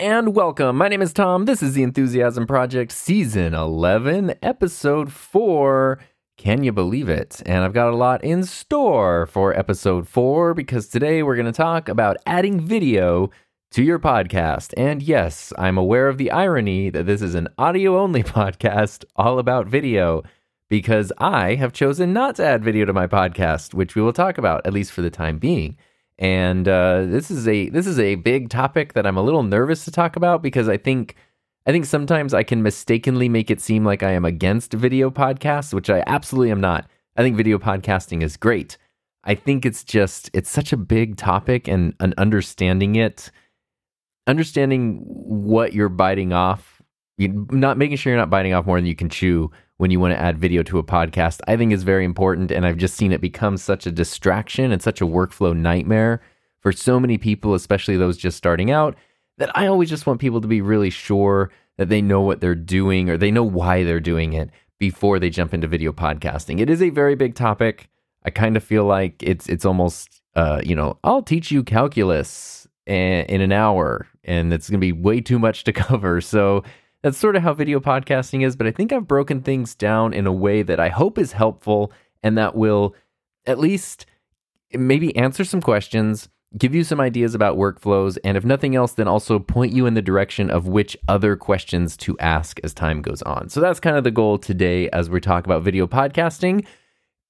And welcome. My name is Tom. This is the Enthusiasm Project, Season 11, Episode 4. Can you believe it? And I've got a lot in store for Episode 4 because today we're going to talk about adding video to your podcast. And yes, I'm aware of the irony that this is an audio only podcast all about video because I have chosen not to add video to my podcast, which we will talk about, at least for the time being. And uh, this is a this is a big topic that I'm a little nervous to talk about because I think I think sometimes I can mistakenly make it seem like I am against video podcasts, which I absolutely am not. I think video podcasting is great. I think it's just it's such a big topic and, and understanding it, understanding what you're biting off, not making sure you're not biting off more than you can chew when you want to add video to a podcast, I think is very important. And I've just seen it become such a distraction and such a workflow nightmare for so many people, especially those just starting out, that I always just want people to be really sure that they know what they're doing or they know why they're doing it before they jump into video podcasting. It is a very big topic. I kind of feel like it's it's almost uh, you know, I'll teach you calculus in an hour and it's going to be way too much to cover. So that's sort of how video podcasting is, but I think I've broken things down in a way that I hope is helpful and that will at least maybe answer some questions, give you some ideas about workflows, and if nothing else, then also point you in the direction of which other questions to ask as time goes on. So that's kind of the goal today as we talk about video podcasting.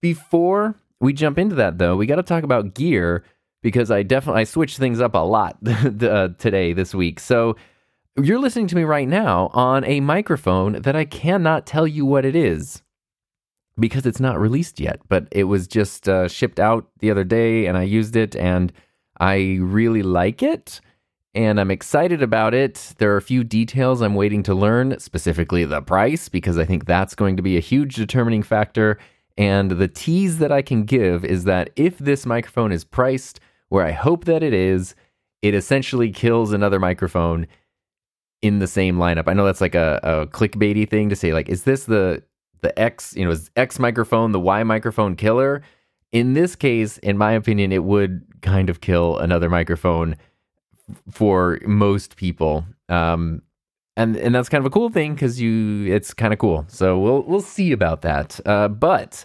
Before we jump into that, though, we got to talk about gear because I definitely I switched things up a lot uh, today this week. So you're listening to me right now on a microphone that I cannot tell you what it is because it's not released yet, but it was just uh, shipped out the other day and I used it and I really like it and I'm excited about it. There are a few details I'm waiting to learn, specifically the price, because I think that's going to be a huge determining factor. And the tease that I can give is that if this microphone is priced where I hope that it is, it essentially kills another microphone in the same lineup. I know that's like a, a clickbaity thing to say, like, is this the the X, you know, is X microphone the Y microphone killer? In this case, in my opinion, it would kind of kill another microphone for most people. Um, and and that's kind of a cool thing because you it's kind of cool. So we'll we'll see about that. Uh, but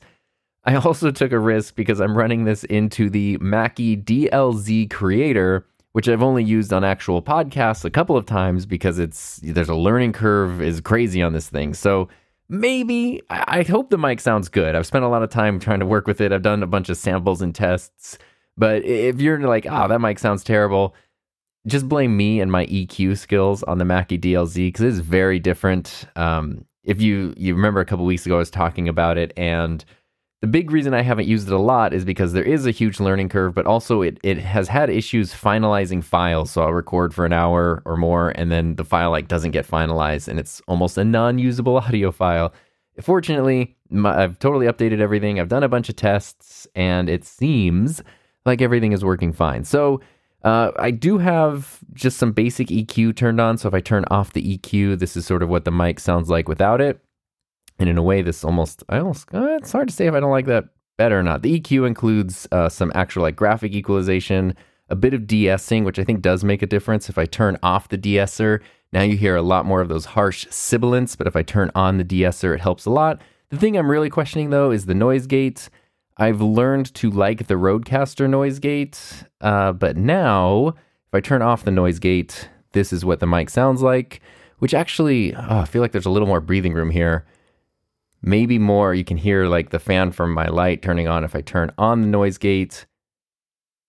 I also took a risk because I'm running this into the Mackie DLZ creator which I've only used on actual podcasts a couple of times because it's there's a learning curve is crazy on this thing. So maybe I, hope the mic sounds good. I've spent a lot of time trying to work with it. I've done a bunch of samples and tests. But if you're like, oh, that mic sounds terrible, just blame me and my EQ skills on the Mackie DLZ because it's very different. Um, if you you remember a couple weeks ago, I was talking about it and the big reason I haven't used it a lot is because there is a huge learning curve, but also it, it has had issues finalizing files. So I'll record for an hour or more, and then the file like doesn't get finalized, and it's almost a non-usable audio file. Fortunately, my, I've totally updated everything. I've done a bunch of tests, and it seems like everything is working fine. So uh, I do have just some basic EQ turned on. So if I turn off the EQ, this is sort of what the mic sounds like without it. And in a way, this almost, I almost, uh, it's hard to say if I don't like that better or not. The EQ includes uh, some actual like graphic equalization, a bit of de-essing, which I think does make a difference. If I turn off the de-esser, now you hear a lot more of those harsh sibilants, but if I turn on the de-esser, it helps a lot. The thing I'm really questioning though is the noise gate. I've learned to like the Rodecaster noise gate, uh, but now if I turn off the noise gate, this is what the mic sounds like, which actually, oh, I feel like there's a little more breathing room here maybe more. You can hear like the fan from my light turning on. If I turn on the noise gate,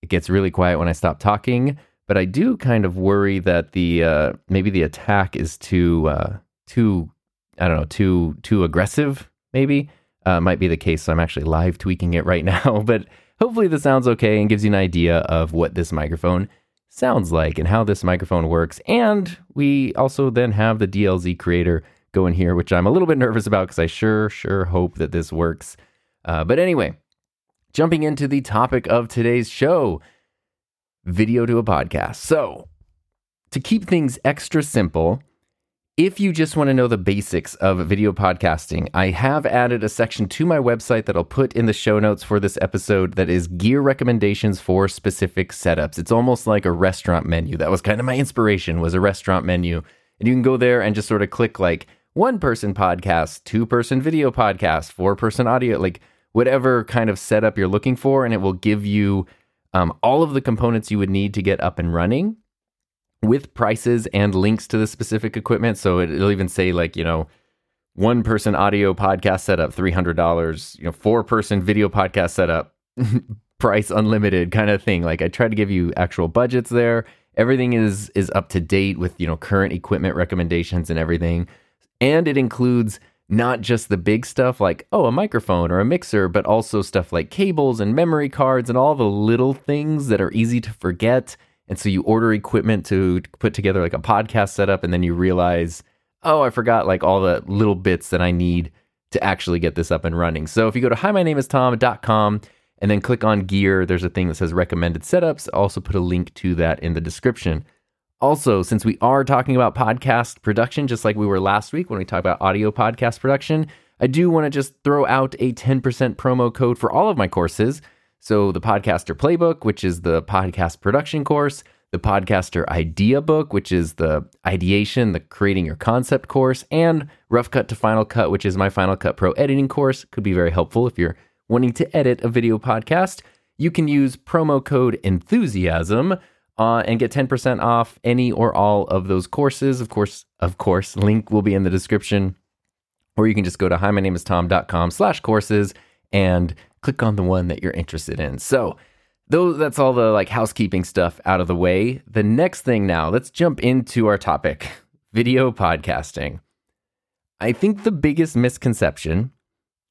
it gets really quiet when I stop talking. But I do kind of worry that the uh, maybe the attack is too uh, too I don't know too too aggressive. Maybe uh, might be the case. So I'm actually live tweaking it right now. but hopefully this sounds okay and gives you an idea of what this microphone sounds like and how this microphone works. And we also then have the DLZ creator go in here, which I'm a little bit nervous about because I sure, sure hope that this works. Uh, but anyway, jumping into the topic of today's show video to a podcast. So, to keep things extra simple, If you just want to know the basics of video podcasting, I have added a section to my website that I'll put in the show notes for this episode that is gear recommendations for specific setups. It's almost like a restaurant menu. That was kind of my inspiration was a restaurant menu. And you can go there and just sort of click like one person podcast, two person video podcast, four person audio, like whatever kind of setup you're looking for and it will give you um, all of the components you would need to get up and running with prices and links to the specific equipment. So it, will even say like, you know, one person audio podcast setup, $300, you know, four person video podcast setup, price unlimited kind of thing. Like I try to give you actual budgets there. Everything is is up to date with, you know, current equipment recommendations and everything. And it includes not just the big stuff like, oh, a microphone or a mixer, but also stuff like cables and memory cards and all the little things that are easy to forget and so you order equipment to put together like a podcast setup, and then you realize, oh, I forgot like all the little bits that I need to actually get this up and running. So if you go to hi, my name is Tom.com and then click on gear, there's a thing that says recommended setups. I'll also put a link to that in the description. Also, since we are talking about podcast production, just like we were last week when we talked about audio podcast production, I do want to just throw out a 10% promo code for all of my courses. So, the Podcaster Playbook, which is the podcast production course, the Podcaster Idea Book, which is the ideation, the creating your concept course, and Rough Cut to Final Cut, which is my Final Cut Pro editing course. Could be very helpful if you're wanting to edit a video podcast. You can use promo code enthusiasm uh, and get 10% off any or all of those courses. Of course, of course, link will be in the description. Or you can just go to hi, my name is tom.com slash courses and click on the one that you're interested in. So, though that's all the like housekeeping stuff out of the way, the next thing now, let's jump into our topic, video podcasting. I think the biggest misconception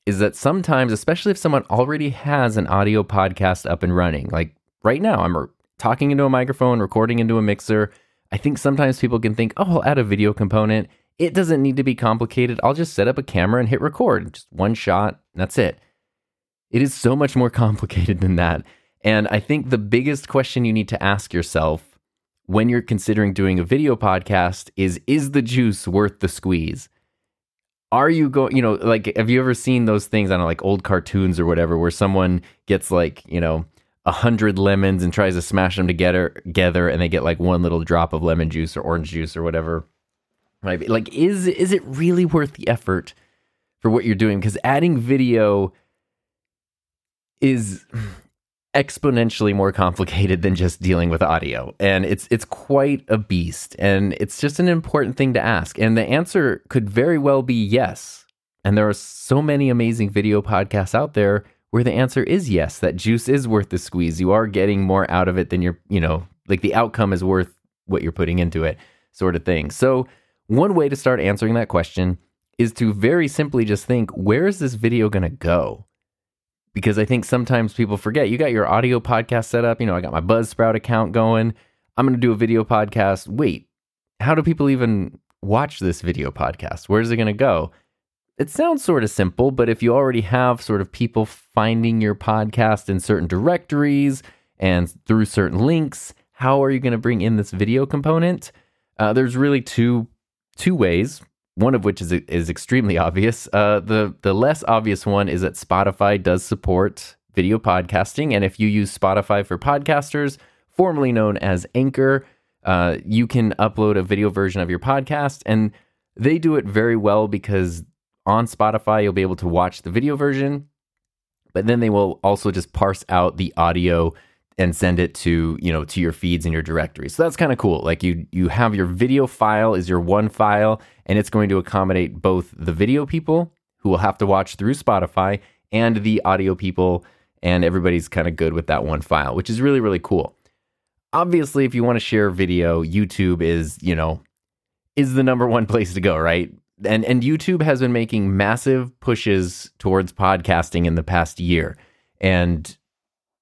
is that sometimes, especially if someone already has an audio podcast up and running, like right now, I'm talking into a microphone, recording into a mixer. I think sometimes people can think, oh, I'll add a video component. It doesn't need to be complicated. I'll just set up a camera and hit record, just one shot, that's it. It is so much more complicated than that. And I think the biggest question you need to ask yourself when you're considering doing a video podcast is is the juice worth the squeeze? Are you going, you know, like, have you ever seen those things on like old cartoons or whatever where someone gets like, you know, a hundred lemons and tries to smash them together, together and they get like one little drop of lemon juice or orange juice or whatever? Right? Like, is is it really worth the effort for what you're doing? Because adding video is exponentially more complicated than just dealing with audio and it's it's quite a beast and it's just an important thing to ask and the answer could very well be yes and there are so many amazing video podcasts out there where the answer is yes that juice is worth the squeeze you are getting more out of it than you're you know like the outcome is worth what you're putting into it sort of thing so one way to start answering that question is to very simply just think where is this video going to go because I think sometimes people forget you got your audio podcast set up. You know, I got my Buzzsprout account going. I'm going to do a video podcast. Wait, how do people even watch this video podcast? Where's it going to go? It sounds sort of simple, but if you already have sort of people finding your podcast in certain directories and through certain links, how are you going to bring in this video component? Uh, there's really two two ways one of which is is extremely obvious. Uh, the the less obvious one is that Spotify does support video podcasting, and if you use Spotify for podcasters, formerly known as Anchor, uh, you can upload a video version of your podcast, and they do it very well because on Spotify you'll be able to watch the video version, but then they will also just parse out the audio and send it to you know to your feeds and your directory. So that's kind of cool. Like you you have your video file is your one file, and it's going to accommodate both the video people who will have to watch through Spotify and the audio people, and everybody's kind of good with that one file, which is really really cool. Obviously, if you want to share video, YouTube is you know is the number one place to go, right? And and YouTube has been making massive pushes towards podcasting in the past year. And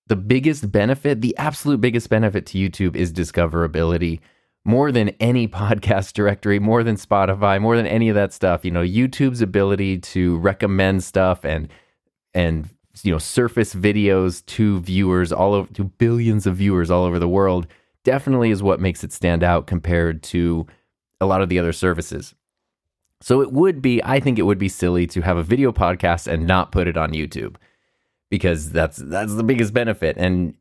the biggest benefit, the absolute biggest benefit to YouTube is discoverability more than any podcast directory, more than Spotify, more than any of that stuff. You know, YouTube's ability to recommend stuff and and you know surface videos to viewers all over to billions of viewers all over the world definitely is what makes it stand out compared to a lot of the other services. So it would be, I think it would be silly to have a video podcast and not put it on YouTube because that's that's the biggest benefit. And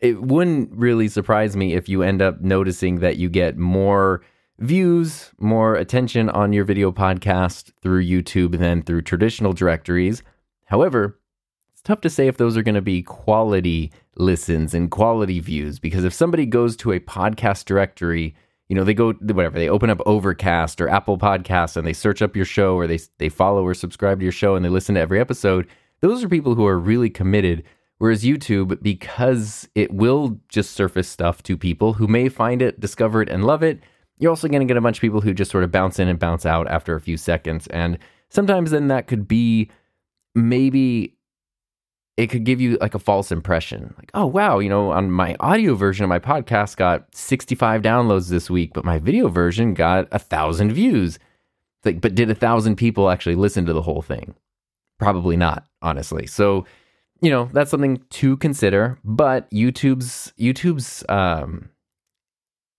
it wouldn't really surprise me if you end up noticing that you get more views, more attention on your video podcast through YouTube than through traditional directories. However, it's tough to say if those are going to be quality listens and quality views because if somebody goes to a podcast directory, you know, they go whatever, they open up Overcast or Apple Podcasts and they search up your show or they they follow or subscribe to your show and they listen to every episode. Those are people who are really committed Whereas YouTube, because it will just surface stuff to people who may find it, discover it, and love it, you're also going to get a bunch of people who just sort of bounce in and bounce out after a few seconds. And sometimes then that could be maybe it could give you like a false impression. Like, oh, wow, you know, on my audio version of my podcast got 65 downloads this week, but my video version got a thousand views. like, but did a thousand people actually listen to the whole thing? Probably not, honestly. So, you know that's something to consider but youtube's youtube's um,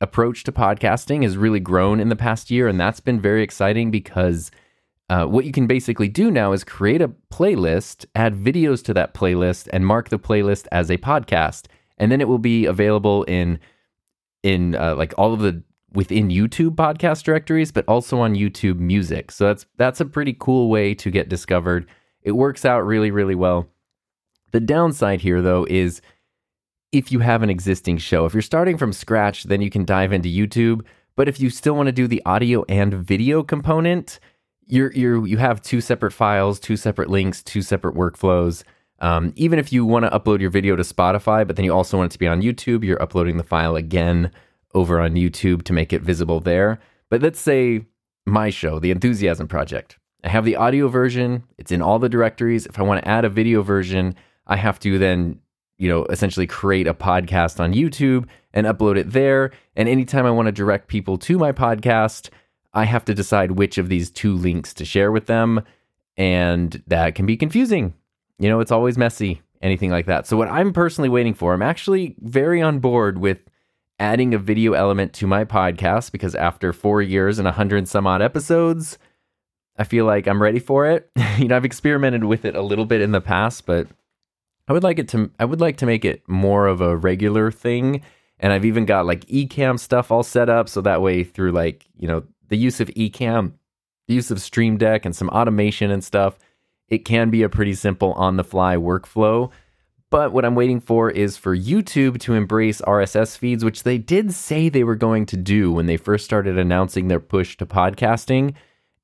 approach to podcasting has really grown in the past year and that's been very exciting because uh, what you can basically do now is create a playlist add videos to that playlist and mark the playlist as a podcast and then it will be available in in uh, like all of the within youtube podcast directories but also on youtube music so that's that's a pretty cool way to get discovered it works out really really well the downside here, though, is if you have an existing show. If you're starting from scratch, then you can dive into YouTube. But if you still want to do the audio and video component, you're, you're, you have two separate files, two separate links, two separate workflows. Um, even if you want to upload your video to Spotify, but then you also want it to be on YouTube, you're uploading the file again over on YouTube to make it visible there. But let's say my show, The Enthusiasm Project. I have the audio version, it's in all the directories. If I want to add a video version, I have to then, you know, essentially create a podcast on YouTube and upload it there. And anytime I want to direct people to my podcast, I have to decide which of these two links to share with them. And that can be confusing. You know, it's always messy, anything like that. So, what I'm personally waiting for, I'm actually very on board with adding a video element to my podcast because after four years and a hundred some odd episodes, I feel like I'm ready for it. you know, I've experimented with it a little bit in the past, but I would like it to I would like to make it more of a regular thing. And I've even got like Ecamm stuff all set up so that way through like, you know, the use of Ecamm, the use of Stream Deck and some automation and stuff, it can be a pretty simple on the fly workflow. But what I'm waiting for is for YouTube to embrace RSS feeds, which they did say they were going to do when they first started announcing their push to podcasting.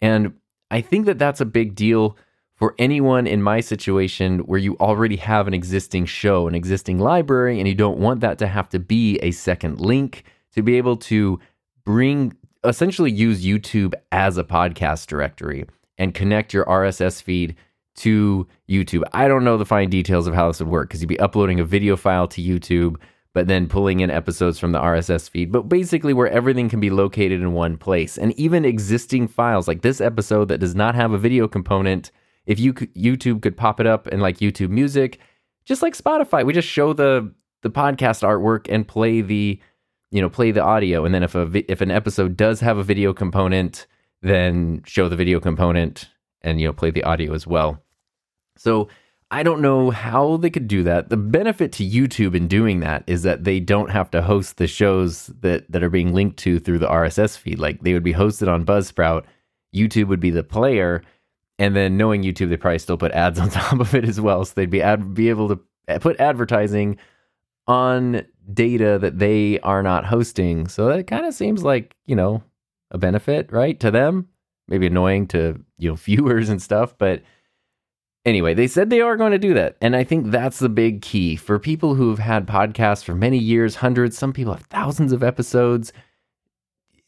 And I think that that's a big deal for anyone in my situation where you already have an existing show, an existing library, and you don't want that to have to be a second link to be able to bring essentially use YouTube as a podcast directory and connect your RSS feed to YouTube. I don't know the fine details of how this would work because you'd be uploading a video file to YouTube, but then pulling in episodes from the RSS feed. But basically, where everything can be located in one place. And even existing files like this episode that does not have a video component if you could, YouTube could pop it up in like YouTube Music, just like Spotify, we just show the the podcast artwork and play the you know play the audio, and then if a if an episode does have a video component, then show the video component and you know play the audio as well. So I don't know how they could do that. The benefit to YouTube in doing that is that they don't have to host the shows that that are being linked to through the RSS feed. Like they would be hosted on Buzzsprout. YouTube would be the player, and then knowing YouTube, they probably still put ads on top of it as well, so they'd be ad- be able to put advertising on data that they are not hosting. So that kind of seems like you know a benefit, right, to them. Maybe annoying to you know viewers and stuff, but anyway, they said they are going to do that, and I think that's the big key for people who have had podcasts for many years, hundreds. Some people have thousands of episodes.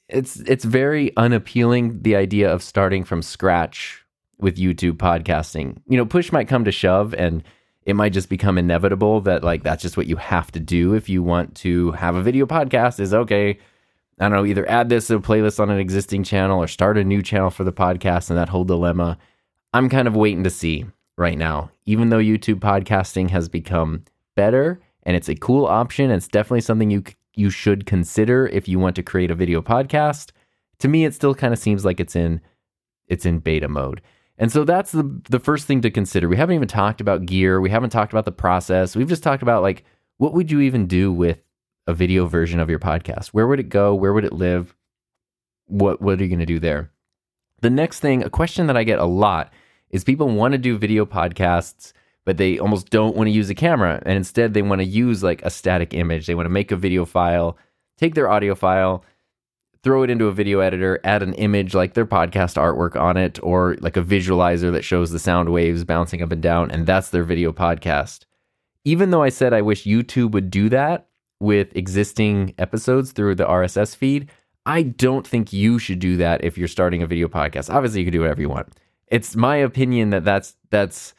It's it's very unappealing the idea of starting from scratch with YouTube podcasting. You know, push might come to shove and it might just become inevitable that like that's just what you have to do if you want to have a video podcast is okay. I don't know, either add this to a playlist on an existing channel or start a new channel for the podcast and that whole dilemma. I'm kind of waiting to see right now. Even though YouTube podcasting has become better and it's a cool option, it's definitely something you you should consider if you want to create a video podcast. To me, it still kind of seems like it's in it's in beta mode. And so that's the the first thing to consider. We haven't even talked about gear. We haven't talked about the process. We've just talked about like what would you even do with a video version of your podcast? Where would it go? Where would it live? What what are you going to do there? The next thing, a question that I get a lot is people want to do video podcasts, but they almost don't want to use a camera. And instead, they want to use like a static image. They want to make a video file, take their audio file, throw it into a video editor, add an image like their podcast artwork on it, or like a visualizer that shows the sound waves bouncing up and down, and that's their video podcast. Even though I said I wish YouTube would do that with existing episodes through the RSS feed, I don't think you should do that if you're starting a video podcast. Obviously, you can do whatever you want. It's my opinion that that's that's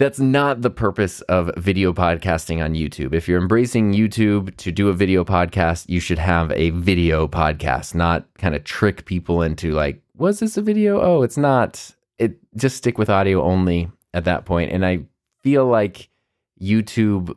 that's not the purpose of video podcasting on YouTube. If you're embracing YouTube to do a video podcast, you should have a video podcast, not kind of trick people into like, was this a video? Oh, it's not. It just stick with audio only at that point. And I feel like YouTube,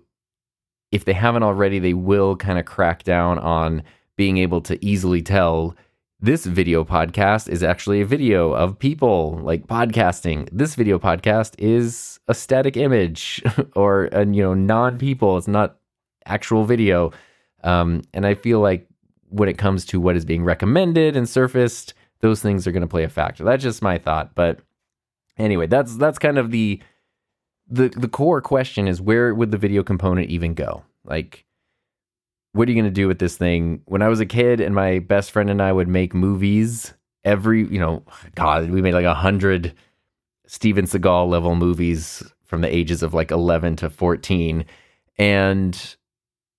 if they haven't already, they will kind of crack down on being able to easily tell this video podcast is actually a video of people like podcasting. This video podcast is a static image or a you know non people. It's not actual video. Um, and I feel like when it comes to what is being recommended and surfaced, those things are going to play a factor. That's just my thought. But anyway, that's that's kind of the the the core question is where would the video component even go? Like what are you going to do with this thing? When I was a kid and my best friend and I would make movies every, you know, God, we made like a hundred Steven Seagal level movies from the ages of like 11 to 14. And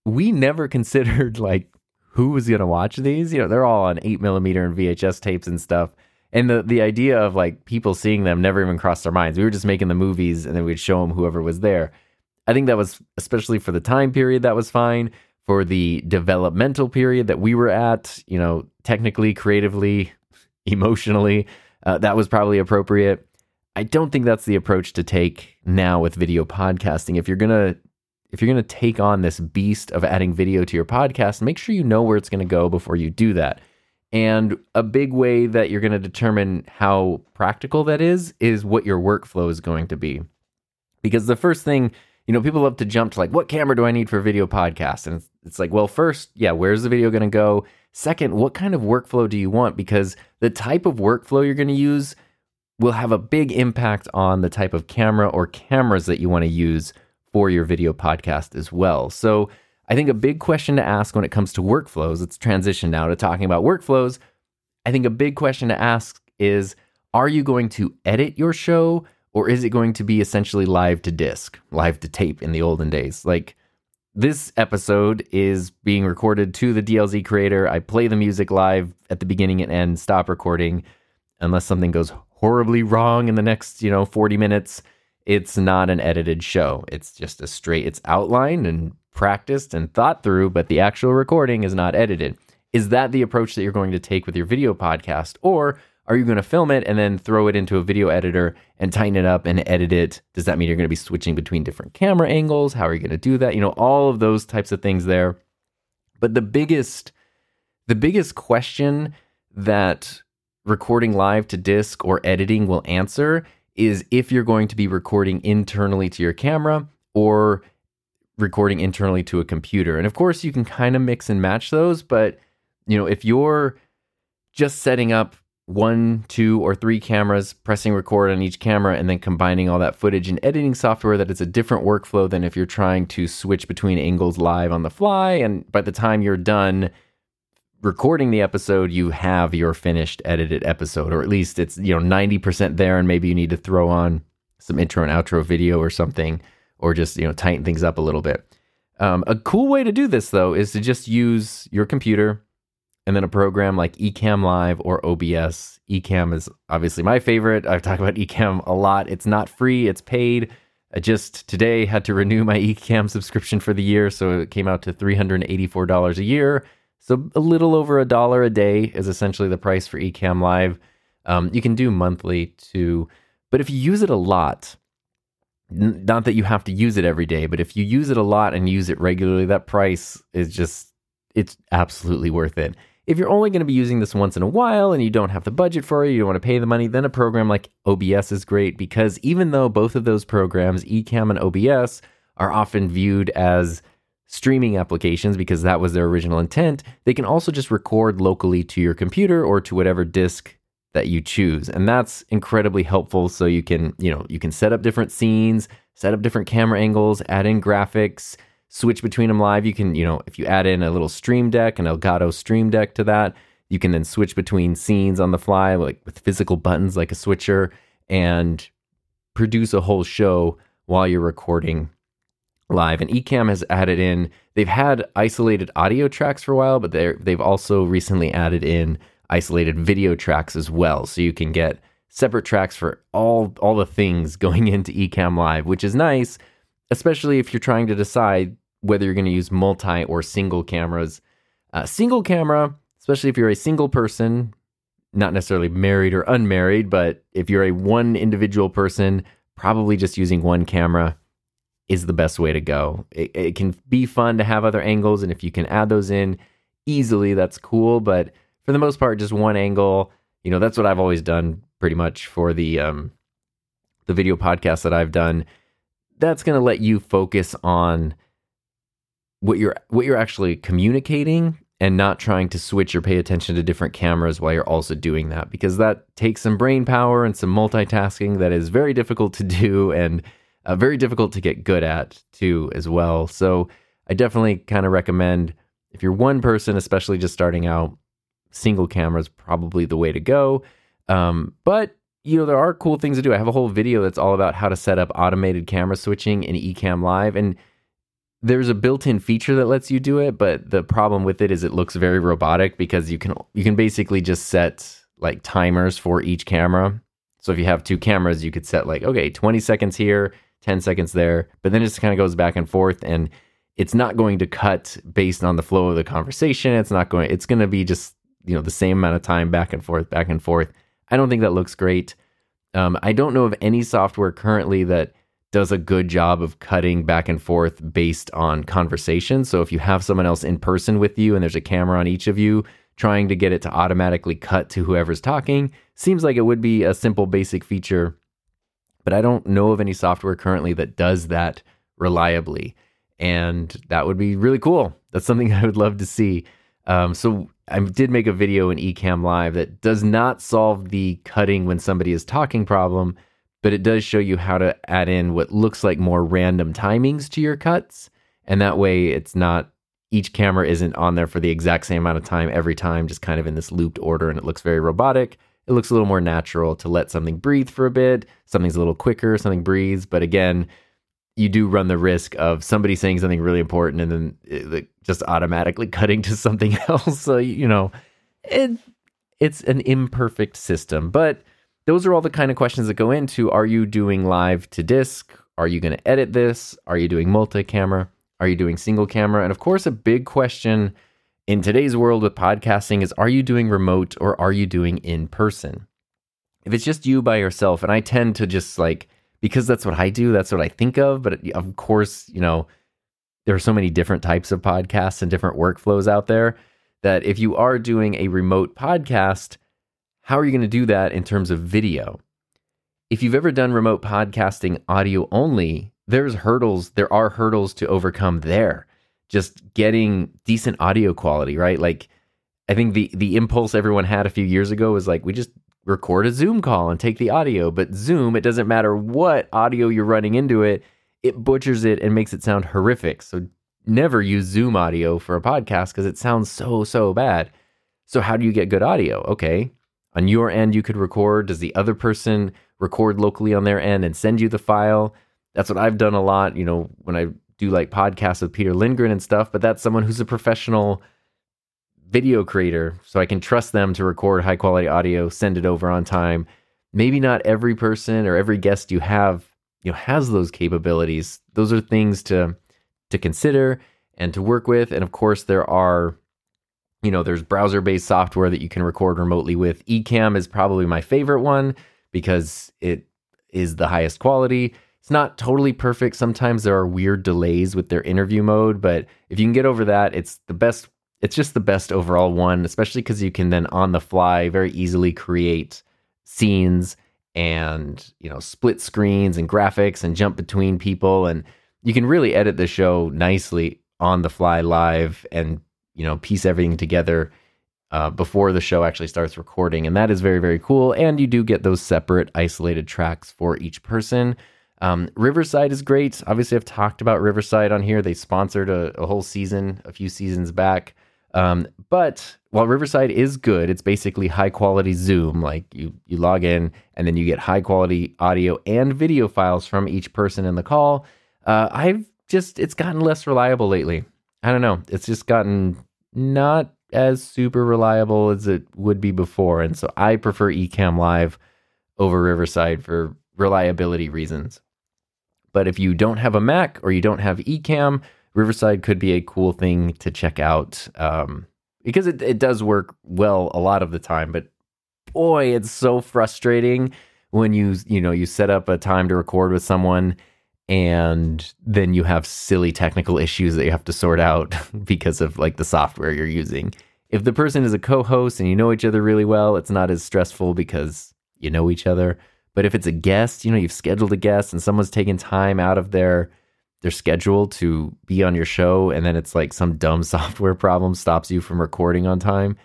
we never considered like who was going to watch these. You know, they're all on eight millimeter and VHS tapes and stuff. And the, the idea of like people seeing them never even crossed our minds. We were just making the movies and then we'd show them whoever was there. I think that was, especially for the time period, that was fine for the developmental period that we were at, you know, technically, creatively, emotionally, uh, that was probably appropriate. I don't think that's the approach to take now with video podcasting. If you're going to if you're going to take on this beast of adding video to your podcast, make sure you know where it's going to go before you do that. And a big way that you're going to determine how practical that is is what your workflow is going to be. Because the first thing you know, people love to jump to like, what camera do I need for video podcast? And it's, it's like, well, first, yeah, where's the video going to go? Second, what kind of workflow do you want? Because the type of workflow you're going to use will have a big impact on the type of camera or cameras that you want to use for your video podcast as well. So, I think a big question to ask when it comes to workflows, let's transition now to talking about workflows. I think a big question to ask is Are you going to edit your show or is it going to be essentially live to disc, live to tape in the olden days? Like this episode is being recorded to the DLZ creator. I play the music live at the beginning and end, stop recording unless something goes horribly wrong in the next, you know, 40 minutes. It's not an edited show. It's just a straight, it's outlined and practiced and thought through, but the actual recording is not edited. Is that the approach that you're going to take with your video podcast? Or are you going to film it and then throw it into a video editor and tighten it up and edit it? Does that mean you're going to be switching between different camera angles? How are you going to do that? You know, all of those types of things there. But the biggest the biggest question that recording live to disc or editing will answer is if you're going to be recording internally to your camera or recording internally to a computer. And of course, you can kind of mix and match those, but you know, if you're just setting up one, two, or three cameras, pressing record on each camera, and then combining all that footage in editing software that it's a different workflow than if you're trying to switch between angles live on the fly. And by the time you're done recording the episode, you have your finished edited episode, or at least it's, you know, 90% there, and maybe you need to throw on some intro and outro video or something, or just, you know, tighten things up a little bit. Um, a cool way to do this, though, is to just use your computer and then a program like Ecamm Live or OBS. Ecamm is obviously my favorite. I've talked about Ecamm a lot. It's not free, it's paid. I just today had to renew my Ecamm subscription for the year, so it came out to $384 a year. So a little over a dollar a day is essentially the price for Ecamm Live. Um, you can do monthly too, but if you use it a lot, not that you have to use it every day, but if you use it a lot and use it regularly, that price is just it's absolutely worth it If you're only going to be using this once in a while and you don't have the budget for it, you don't want to pay the money, then a program like OBS is great because even though both of those programs, Ecamm and OBS, are often viewed as streaming applications because that was their original intent, they can also just record locally to your computer or to whatever disk that you choose. And that's incredibly helpful so you can, you know, you can set up different scenes, set up different camera angles, add in graphics, switch between them live. You can, you know, if you add in a little stream deck, an Elgato stream deck to that, you can then switch between scenes on the fly like with physical buttons like a switcher and produce a whole show while you're recording live. And Ecamm has added in, they've had isolated audio tracks for a while, but they they've also recently added in isolated video tracks as well. So you can get separate tracks for all all the things going into Ecamm Live, which is nice, especially if you're trying to decide whether you're going to use multi or single cameras. Uh, single camera, especially if you're a single person, not necessarily married or unmarried, but if you're a one individual person, probably just using one camera is the best way to go. It, it, can be fun to have other angles, and if you can add those in easily, that's cool. But for the most part, just one angle. You know, that's what I've always done pretty much for the um, the video podcast that I've done. That's going to let you focus on what you're what you're actually communicating and not trying to switch or pay attention to different cameras while you're also doing that because that takes some brain power and some multitasking that is very difficult to do and uh, very difficult to get good at too as well. So I definitely kind of recommend if you're one person, especially just starting out, single camera is probably the way to go. Um, but you know there are cool things to do. I have a whole video that's all about how to set up automated camera switching in Ecamm Live, and there's a built-in feature that lets you do it. But the problem with it is it looks very robotic because you can you can basically just set like timers for each camera. So if you have two cameras, you could set like okay, 20 seconds here, 10 seconds there, but then it just kind of goes back and forth and it's not going to cut based on the flow of the conversation. It's not going, it's going to be just, you know, the same amount of time back and forth, back and forth. I don't think that looks great. Um, I don't know of any software currently that does a good job of cutting back and forth based on conversation. So if you have someone else in person with you and there's a camera on each of you, trying to get it to automatically cut to whoever's talking seems like it would be a simple basic feature but I don't know of any software currently that does that reliably. And that would be really cool. That's something I would love to see. Um, so I did make a video in Ecamm Live that does not solve the cutting when somebody is talking problem, but it does show you how to add in what looks like more random timings to your cuts. And that way it's not each camera isn't on there for the exact same amount of time every time, just kind of in this looped order, and it looks very robotic it looks a little more natural to let something breathe for a bit. Something's a little quicker, something breathes. But again, you do run the risk of somebody saying something really important and then it, just automatically cutting to something else. So, you know, it, it's an imperfect system. But those are all the kind of questions that go into are you doing live to disk? Are you going to edit this? Are you doing multi camera? Are you doing single camera? And of course, a big question in today's world with podcasting is are you doing remote or are you doing in person? If it's just you by yourself, and I tend to just like, because that's what I do, that's what I think of. But of course, you know, there are so many different types of podcasts and different workflows out there that if you are doing a remote podcast, how are you going to do that in terms of video? If you've ever done remote podcasting audio only, there's hurdles, there are hurdles to overcome there just getting decent audio quality, right? Like I think the the impulse everyone had a few years ago was like we just record a Zoom call and take the audio, but Zoom, it doesn't matter what audio you're running into it, it butchers it and makes it sound horrific. So never use Zoom audio for a podcast because it sounds so so bad. So how do you get good audio? Okay. On your end you could record, does the other person record locally on their end and send you the file? That's what I've done a lot, you know, when I do like podcasts with Peter Lindgren and stuff, but that's someone who's a professional video creator. So I can trust them to record high quality audio, send it over on time. Maybe not every person or every guest you have, you know, has those capabilities. Those are things to to consider and to work with. And of course, there are, you know, there's browser based software that you can record remotely with. Ecamm is probably my favorite one because it is the highest quality. It's not totally perfect. Sometimes there are weird delays with their interview mode, but if you can get over that, it's the best it's just the best overall one, especially because you can then on the fly very easily create scenes and you know split screens and graphics and jump between people and you can really edit the show nicely on the fly live and you know piece everything together uh, before the show actually starts recording and that is very very cool and you do get those separate isolated tracks for each person um, riverside is great obviously i've talked about riverside on here they sponsored a, a whole season a few seasons back um, but while Riverside is good, it's basically high quality Zoom. Like you, you log in and then you get high quality audio and video files from each person in the call. Uh, I've just, it's gotten less reliable lately. I don't know. It's just gotten not as super reliable as it would be before. And so I prefer Ecamm Live over Riverside for reliability reasons. But if you don't have a Mac or you don't have Ecamm, Riverside could be a cool thing to check out um, because it, it does work well a lot of the time. But boy, it's so frustrating when you you know you set up a time to record with someone and then you have silly technical issues that you have to sort out because of like the software you're using. If the person is a co-host and you know each other really well, it's not as stressful because you know each other. But if it's a guest, you know, you've scheduled a guest and someone's taking time out of their their schedule to be on your show and then it's like some dumb software problem stops you from recording on time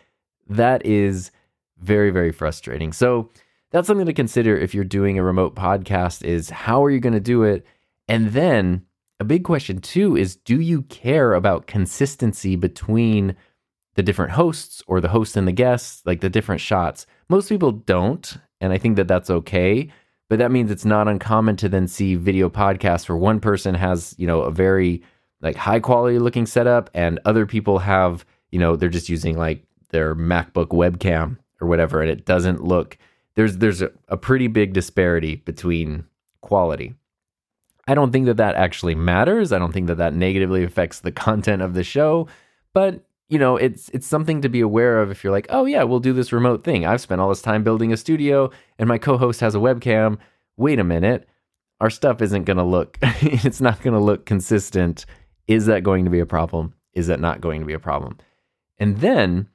that is very very frustrating so that's something to consider if you're doing a remote podcast is how are you going to do it and then a big question too is do you care about consistency between the different hosts or the host and the guests like the different shots? Most people don't and i think that that's okay but that means it's not uncommon to then see video podcasts where one person has you know a very like high quality looking setup and other people have you know they're just using like their macbook webcam or whatever and it doesn't look there's there's a, a pretty big disparity between quality i don't think that that actually matters i don't think that that negatively affects the content of the show but you know, it's it's something to be aware of if you're like, oh yeah, we'll do this remote thing. I've spent all this time building a studio and my co-host has a webcam. Wait a minute. Our stuff isn't going to look it's not going to look consistent. Is that going to be a problem? Is that not going to be a problem? And then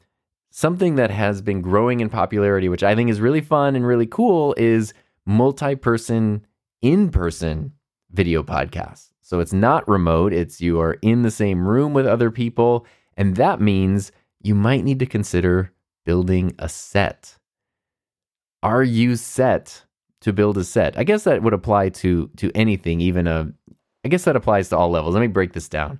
something that has been growing in popularity, which I think is really fun and really cool, is multi-person in-person video podcasts. So it's not remote, it's you are in the same room with other people and that means you might need to consider building a set. Are you set to build a set? I guess that would apply to to anything, even a I guess that applies to all levels. Let me break this down.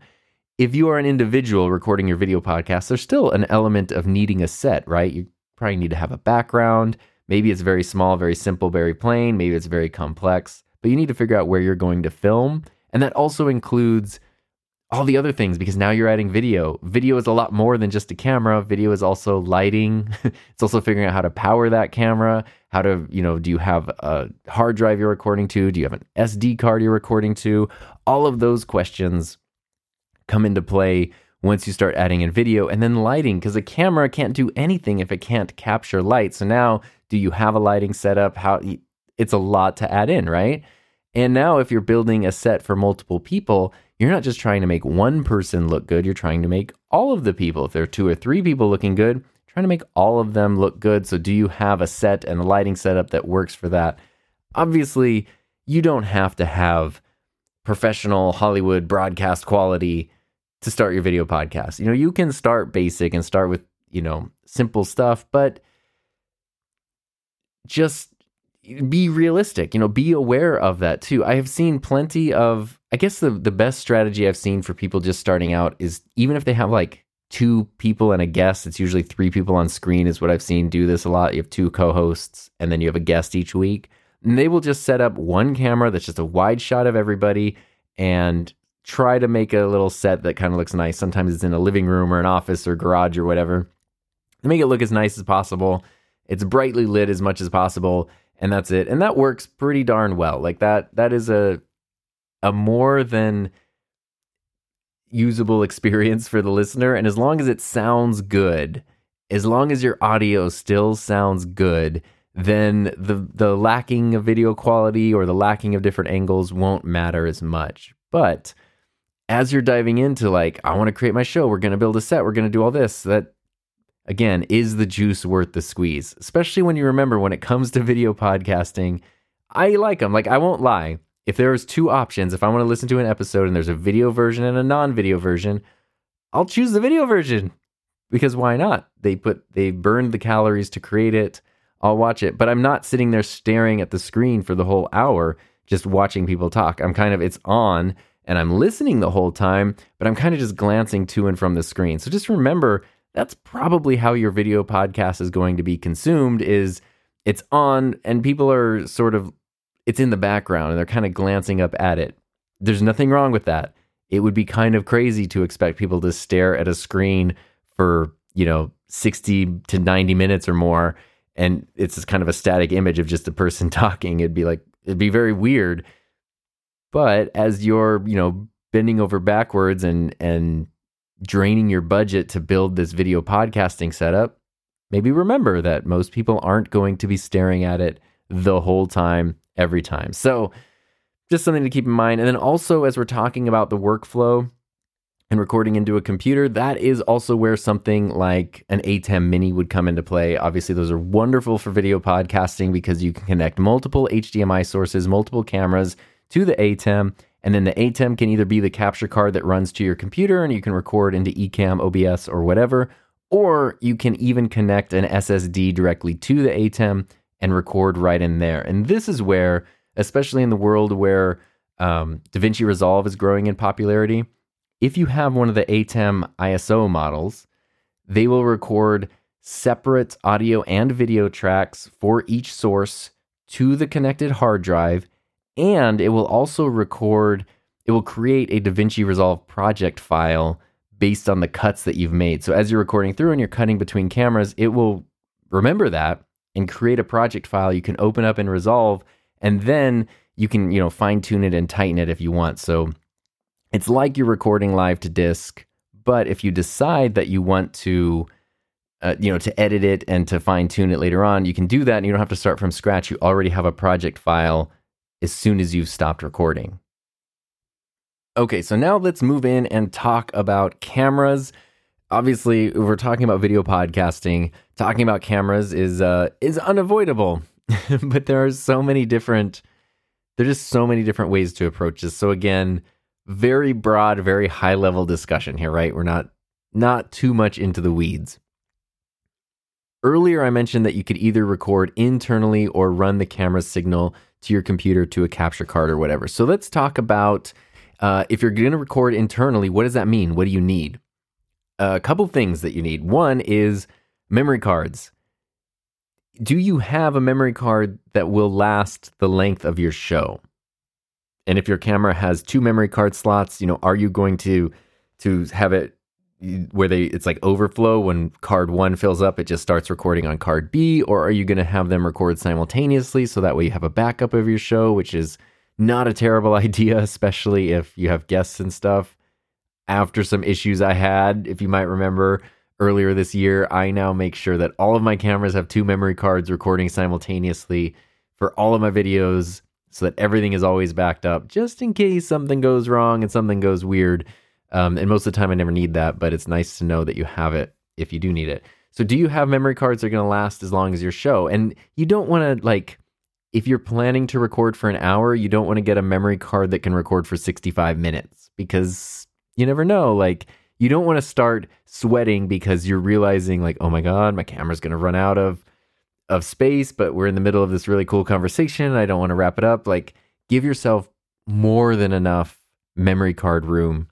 If you are an individual recording your video podcast, there's still an element of needing a set, right? You probably need to have a background. Maybe it's very small, very simple, very plain. Maybe it's very complex, but you need to figure out where you're going to film. And that also includes all the other things because now you're adding video. Video is a lot more than just a camera. Video is also lighting. it's also figuring out how to power that camera, how to, you know, do you have a hard drive you're recording to? Do you have an SD card you're recording to? All of those questions come into play once you start adding in video and then lighting because a camera can't do anything if it can't capture light. So now, do you have a lighting setup? How it's a lot to add in, right? And now if you're building a set for multiple people, you're not just trying to make one person look good, you're trying to make all of the people. If there are two or three people looking good, trying to make all of them look good. So, do you have a set and a lighting setup that works for that? Obviously, you don't have to have professional Hollywood broadcast quality to start your video podcast. You know, you can start basic and start with, you know, simple stuff, but just be realistic, you know, be aware of that too. I have seen plenty of I guess the the best strategy I've seen for people just starting out is even if they have like two people and a guest, it's usually three people on screen is what I've seen do this a lot. You have two co-hosts and then you have a guest each week. And they will just set up one camera that's just a wide shot of everybody and try to make a little set that kind of looks nice. Sometimes it's in a living room or an office or garage or whatever. They make it look as nice as possible. It's brightly lit as much as possible and that's it. And that works pretty darn well. Like that that is a a more than usable experience for the listener and as long as it sounds good, as long as your audio still sounds good, then the the lacking of video quality or the lacking of different angles won't matter as much. But as you're diving into like, I want to create my show, we're going to build a set, we're going to do all this, that again, is the juice worth the squeeze? Especially when you remember when it comes to video podcasting, I like them. Like, I won't lie. If there's two options, if I want to listen to an episode and there's a video version and a non video version, I'll choose the video version because why not? They put, they burned the calories to create it. I'll watch it, but I'm not sitting there staring at the screen for the whole hour just watching people talk. I'm kind of, it's on and I'm listening the whole time, but I'm kind of just glancing to and from the screen. So just remember that's probably how your video podcast is going to be consumed is it's on and people are sort of it's in the background and they're kind of glancing up at it. There's nothing wrong with that. It would be kind of crazy to expect people to stare at a screen for, you know, 60 to 90 minutes or more and it's kind of a static image of just a person talking. It'd be like it'd be very weird. But as you're, you know, bending over backwards and and draining your budget to build this video podcasting setup, maybe remember that most people aren't going to be staring at it the whole time, every time. So, just something to keep in mind. And then also, as we're talking about the workflow and recording into a computer, that is also where something like an ATEM Mini would come into play. Obviously, those are wonderful for video podcasting because you can connect multiple HDMI sources, multiple cameras to the ATEM and then the ATEM can either be the capture card that runs to your computer and you can record into Ecamm, OBS, or whatever, or you can even connect an SSD directly to the ATEM and record right in there. And this is where, especially in the world where um, DaVinci Resolve is growing in popularity, if you have one of the ATEM ISO models, they will record separate audio and video tracks for each source to the connected hard drive and it will also record, it will create a DaVinci Resolve project file based on the cuts that you've made. So as you're recording through and you're cutting between cameras, it will remember that and create a project file you can open up in Resolve and then you can, you know, fine tune it and tighten it if you want. So it's like you're recording live to disk, but if you decide that you want to uh, you know, to edit it and to fine tune it later on, you can do that and you don't have to start from scratch. You already have a project file as soon as you've stopped recording. Okay, so now let's move in and talk about cameras. Obviously, we're talking about video podcasting. Talking about cameras is uh, is unavoidable, but there are so many different. There's just so many different ways to approach this. So again, very broad, very high level discussion here, right? We're not not too much into the weeds. Earlier, I mentioned that you could either record internally or run the camera signal to your computer to a capture card or whatever. So let's talk about uh, if you're going to record internally, what does that mean? What do you need? A couple things that you need. One is memory cards. Do you have a memory card that will last the length of your show? And if your camera has two memory card slots, you know, are you going to to have it where they it's like overflow. When card 1 fills up it just starts recording on card B or are you going to have them record simultaneously so that way you have a backup of your show which is not a terrible idea especially if you have guests and stuff. After some issues I had if you might remember earlier this year I now make sure that all of my cameras have two memory cards recording simultaneously for all of my videos so that everything is always backed up just in case something goes wrong and something goes weird um, and most of the time, I never need that, but it's nice to know that you have it if you do need it. So, do you have memory cards that are going to last as long as your show? And you don't want to, like, if you're planning to record for an hour, you don't want to get a memory card that can record for 65 minutes because you never know. Like, you don't want to start sweating because you're realizing, like, oh my God, my camera's going to run out of of space, but we're in the middle of this really cool conversation. I don't want to wrap it up. Like, give yourself more than enough memory card room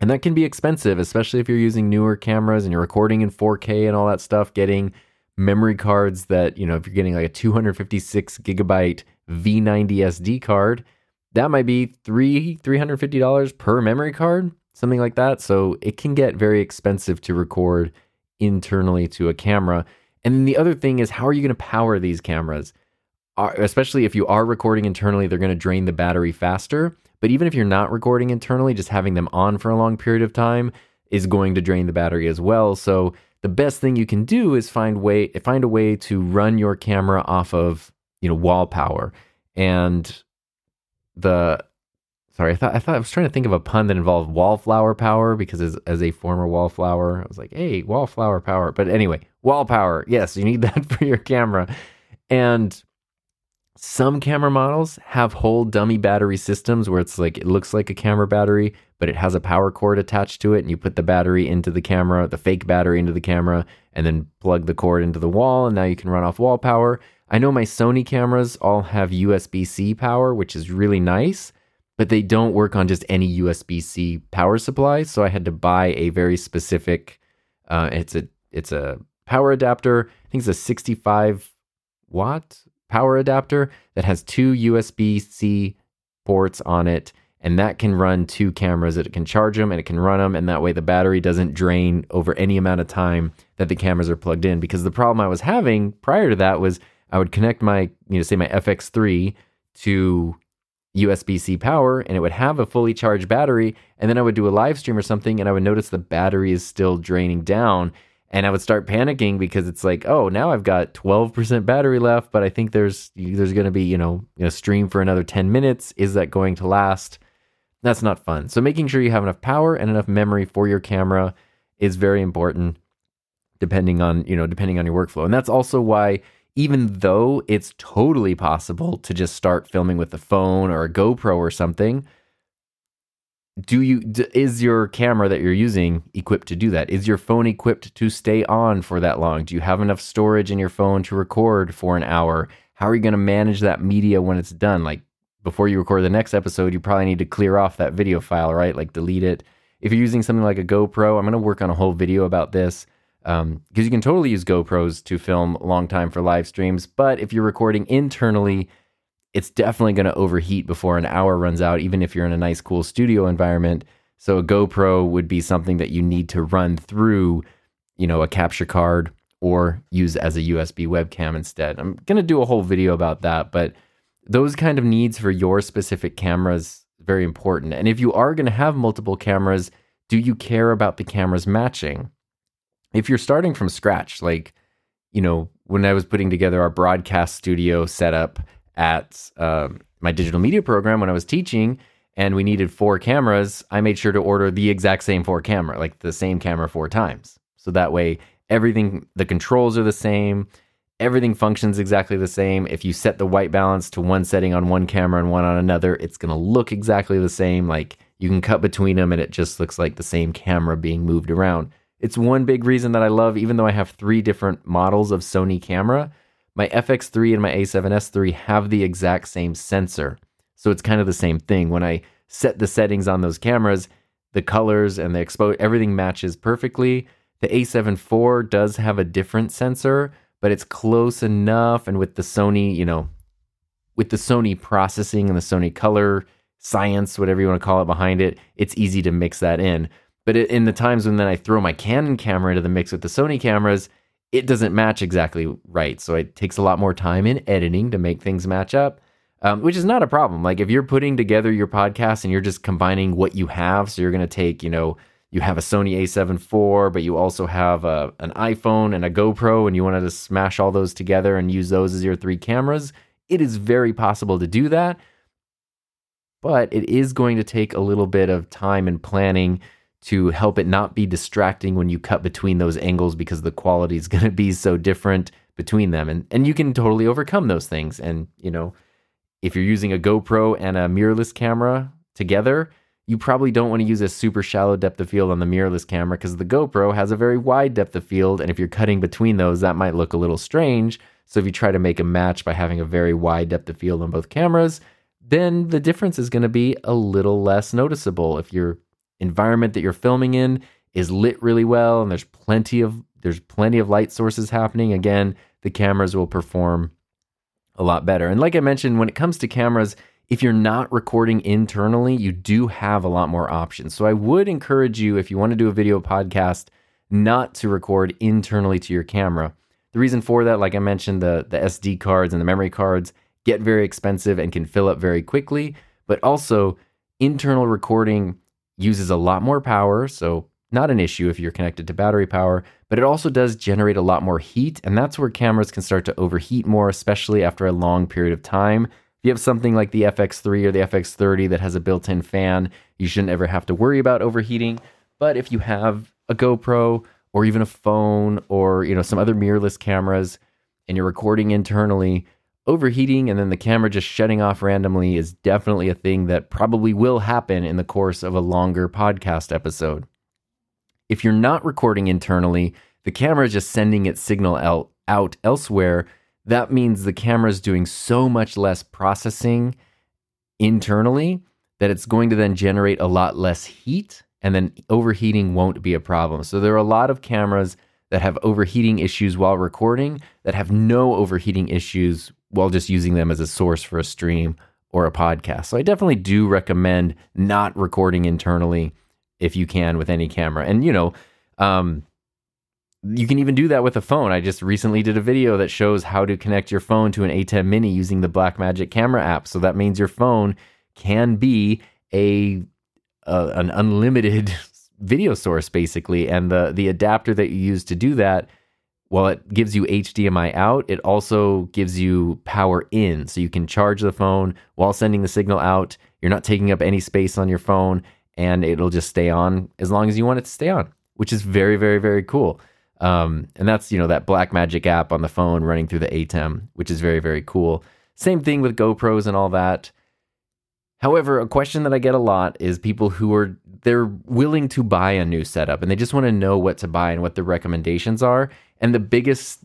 and that can be expensive, especially if you're using newer cameras and you're recording in 4K and all that stuff. Getting memory cards that, you know, if you're getting like a 256 gigabyte V90 SD card, that might be three $350 per memory card, something like that. So it can get very expensive to record internally to a camera. And then the other thing is, how are you going to power these cameras? especially if you are recording internally, they're going to drain the battery faster. But even if you're not recording internally, just having them on for a long period of time is going to drain the battery as well. So the best thing you can do is find way find a way to run your camera off of you know wall power and the sorry, I thought I thought I was trying to think of a pun that involved wallflower power because as, as a former wallflower, I was like, hey, wallflower power. But anyway, wall power. Yes, you need that for your camera. And some camera models have whole dummy battery systems where it's like it looks like a camera battery, but it has a power cord attached to it, and you put the battery into the camera, the fake battery into the camera, and then plug the cord into the wall, and now you can run off wall power. I know my Sony cameras all have USB C power, which is really nice, but they don't work on just any USB C power supply. So I had to buy a very specific. Uh, it's a it's a power adapter. I think it's a 65 watt power adapter that has two USB C ports on it. And that can run two cameras. It can charge them and it can run them. And that way the battery doesn't drain over any amount of time that the cameras are plugged in. Because the problem I was having prior to that was I would connect my, you know, say my FX3 to USB C power and it would have a fully charged battery. And then I would do a live stream or something and I would notice the battery is still draining down and I would start panicking because it's like, oh, now I've got 12% battery left, but I think there's there's going to be, you know, a stream for another 10 minutes. Is that going to last? That's not fun. So making sure you have enough power and enough memory for your camera is very important depending on, you know, depending on your workflow. And that's also why even though it's totally possible to just start filming with a phone or a GoPro or something, do you is your camera that you're using equipped to do that? Is your phone equipped to stay on for that long? Do you have enough storage in your phone to record for an hour? How are you going to manage that media when it's done? Like before you record the next episode you probably need to clear off that video file right? Like delete it. If you're using something like a gopro i'm going to work on a whole video about this because um, you can totally use gopros to film long time for live streams but if you're recording internally it's definitely going to overheat before an hour runs out, even if you're in a nice, cool studio environment. So a GoPro would be something that you need to run through, you know, a capture card or use as a USB webcam instead. I'm going to do a whole video about that, but those kind of needs for your specific cameras very important. And if you are going to have multiple cameras, do you care about the cameras matching? If you're starting from scratch, like, you know, when I was putting together our broadcast studio setup, at um, my digital media program when I was teaching and we needed four cameras, I made sure to order the exact same four camera, like the same camera four times. So that way everything the controls are the same, everything functions exactly the same. If you set the white balance to one setting on one camera and one on another, it's going to look exactly the same. Like you can cut between them and it just looks like the same camera being moved around. It's one big reason that I love even though I have 3 different models of Sony camera, my FX3 and my A7S3 have the exact same sensor. So it's kind of the same thing. When I set the settings on those cameras, the colors and the exposure, everything matches perfectly. The A7 IV does have a different sensor, but it's close enough. And with the Sony, you know, with the Sony processing and the Sony color science, whatever you want to call it behind it, it's easy to mix that in. But in the times when then I throw my Canon camera into the mix with the Sony cameras, it doesn't match exactly right. So it takes a lot more time in editing to make things match up, um, which is not a problem. Like if you're putting together your podcast and you're just combining what you have, so you're going to take, you know, you have a Sony A7 IV, but you also have a, an iPhone and a GoPro, and you wanted to smash all those together and use those as your three cameras. It is very possible to do that, but it is going to take a little bit of time and planning to help it not be distracting when you cut between those angles because the quality is going to be so different between them. And and you can totally overcome those things. And you know if you're using a GoPro and a mirrorless camera together you probably don't want to use a super shallow depth of field on the mirrorless camera because the GoPro has a very wide depth of field. And if you're cutting between those that might look a little strange. So if you try to make a match by having a very wide depth of field on both cameras then the difference is going to be a little less noticeable if you're environment that you're filming in is lit really well and there's plenty of there's plenty of light sources happening. Again the cameras will perform a lot better. And like i mentioned when it comes to cameras if you're not recording internally you do have a lot more options. So i would encourage you if you want to do a video podcast not to record internally to your camera. The reason for that like i mentioned the the sd cards and the memory cards get very expensive and can fill up very quickly but also internal recording uses a lot more power, so not an issue if you're connected to battery power, but it also does generate a lot more heat, and that's where cameras can start to overheat more, especially after a long period of time. If you have something like the FX3 or the FX30 that has a built in fan, you shouldn't ever have to worry about overheating. But if you have a GoPro or even a phone or you know some other mirrorless cameras and you're recording internally, overheating and then the camera just shutting off randomly is definitely a thing that probably will happen in the course of a longer podcast episode. If you're not recording internally, the camera is just sending its signal out, elsewhere. That means the camera is doing so much less processing internally that it's going to then generate a lot less heat and then overheating won't be a problem. So there are a lot of cameras that have overheating issues while recording that have no overheating issues while just using them as a source for a stream or a podcast. So I definitely do recommend not recording internally if you can with any camera. And you know, um, you can even do that with a phone. I just recently did a video that shows how to connect your phone to an ATEM Mini using the Blackmagic camera app. So that means your phone can be a, a an unlimited video source basically, and the the adapter that you use to do that while it gives you HDMI out, it also gives you power in. So you can charge the phone while sending the signal out. You're not taking up any space on your phone and it'll just stay on as long as you want it to stay on, which is very, very, very cool. Um, and that's, you know, that Blackmagic app on the phone running through the ATEM, which is very, very cool. Same thing with GoPros and all that. However, a question that I get a lot is people who are they're willing to buy a new setup and they just want to know what to buy and what the recommendations are. And the biggest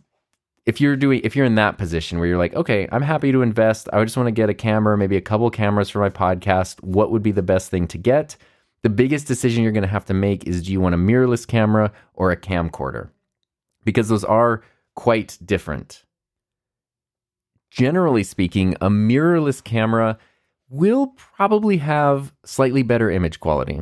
if you're doing if you're in that position where you're like, okay, I'm happy to invest. I just want to get a camera, maybe a couple cameras for my podcast. What would be the best thing to get? The biggest decision you're going to have to make is do you want a mirrorless camera or a camcorder? Because those are quite different. Generally speaking, a mirrorless camera will probably have slightly better image quality.